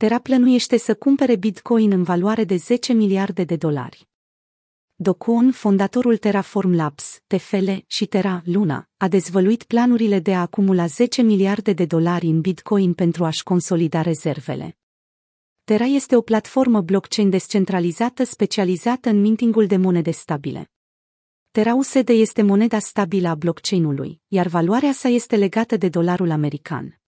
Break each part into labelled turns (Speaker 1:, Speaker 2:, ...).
Speaker 1: Terra plănuiește să cumpere Bitcoin în valoare de 10 miliarde de dolari. Docun, fondatorul Terraform Labs, TFL și Terra Luna, a dezvăluit planurile de a acumula 10 miliarde de dolari în Bitcoin pentru a-și consolida rezervele. Terra este o platformă blockchain descentralizată specializată în mintingul de monede stabile. Terra USD este moneda stabilă a blockchain-ului, iar valoarea sa este legată de dolarul american.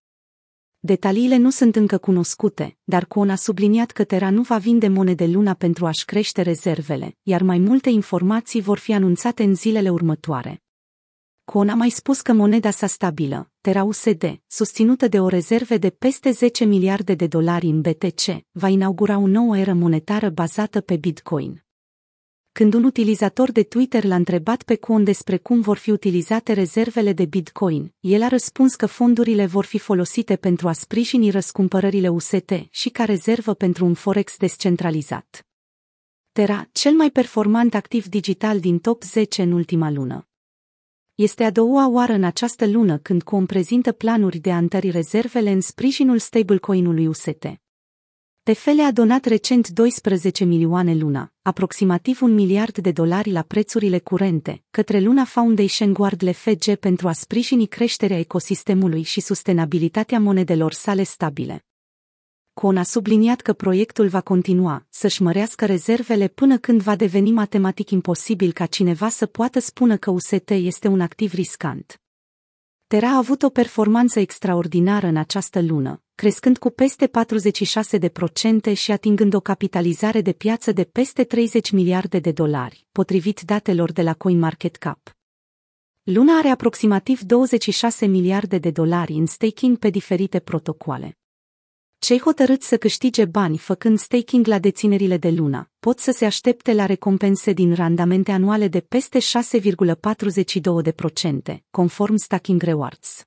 Speaker 1: Detaliile nu sunt încă cunoscute, dar Cohn a subliniat că Terra nu va vinde monede luna pentru a-și crește rezervele, iar mai multe informații vor fi anunțate în zilele următoare. Cohn a mai spus că moneda sa stabilă, Terra USD, susținută de o rezerve de peste 10 miliarde de dolari în BTC, va inaugura o nouă eră monetară bazată pe Bitcoin. Când un utilizator de Twitter l-a întrebat pe Kwon despre cum vor fi utilizate rezervele de Bitcoin, el a răspuns că fondurile vor fi folosite pentru a sprijini răscumpărările UST și ca rezervă pentru un forex descentralizat. Terra, cel mai performant activ digital din top 10 în ultima lună. Este a doua oară în această lună când Kwon prezintă planuri de a întări rezervele în sprijinul stablecoin-ului UST. TFL a donat recent 12 milioane luna, aproximativ un miliard de dolari la prețurile curente, către Luna Foundation Guard LFG pentru a sprijini creșterea ecosistemului și sustenabilitatea monedelor sale stabile. Con a subliniat că proiectul va continua să-și mărească rezervele până când va deveni matematic imposibil ca cineva să poată spune că UST este un activ riscant. Terra a avut o performanță extraordinară în această lună, crescând cu peste 46% și atingând o capitalizare de piață de peste 30 miliarde de dolari, potrivit datelor de la CoinMarketCap. Luna are aproximativ 26 miliarde de dolari în staking pe diferite protocoale. Cei hotărâți să câștige bani făcând staking la deținerile de luna pot să se aștepte la recompense din randamente anuale de peste 6,42%, conform Stacking Rewards.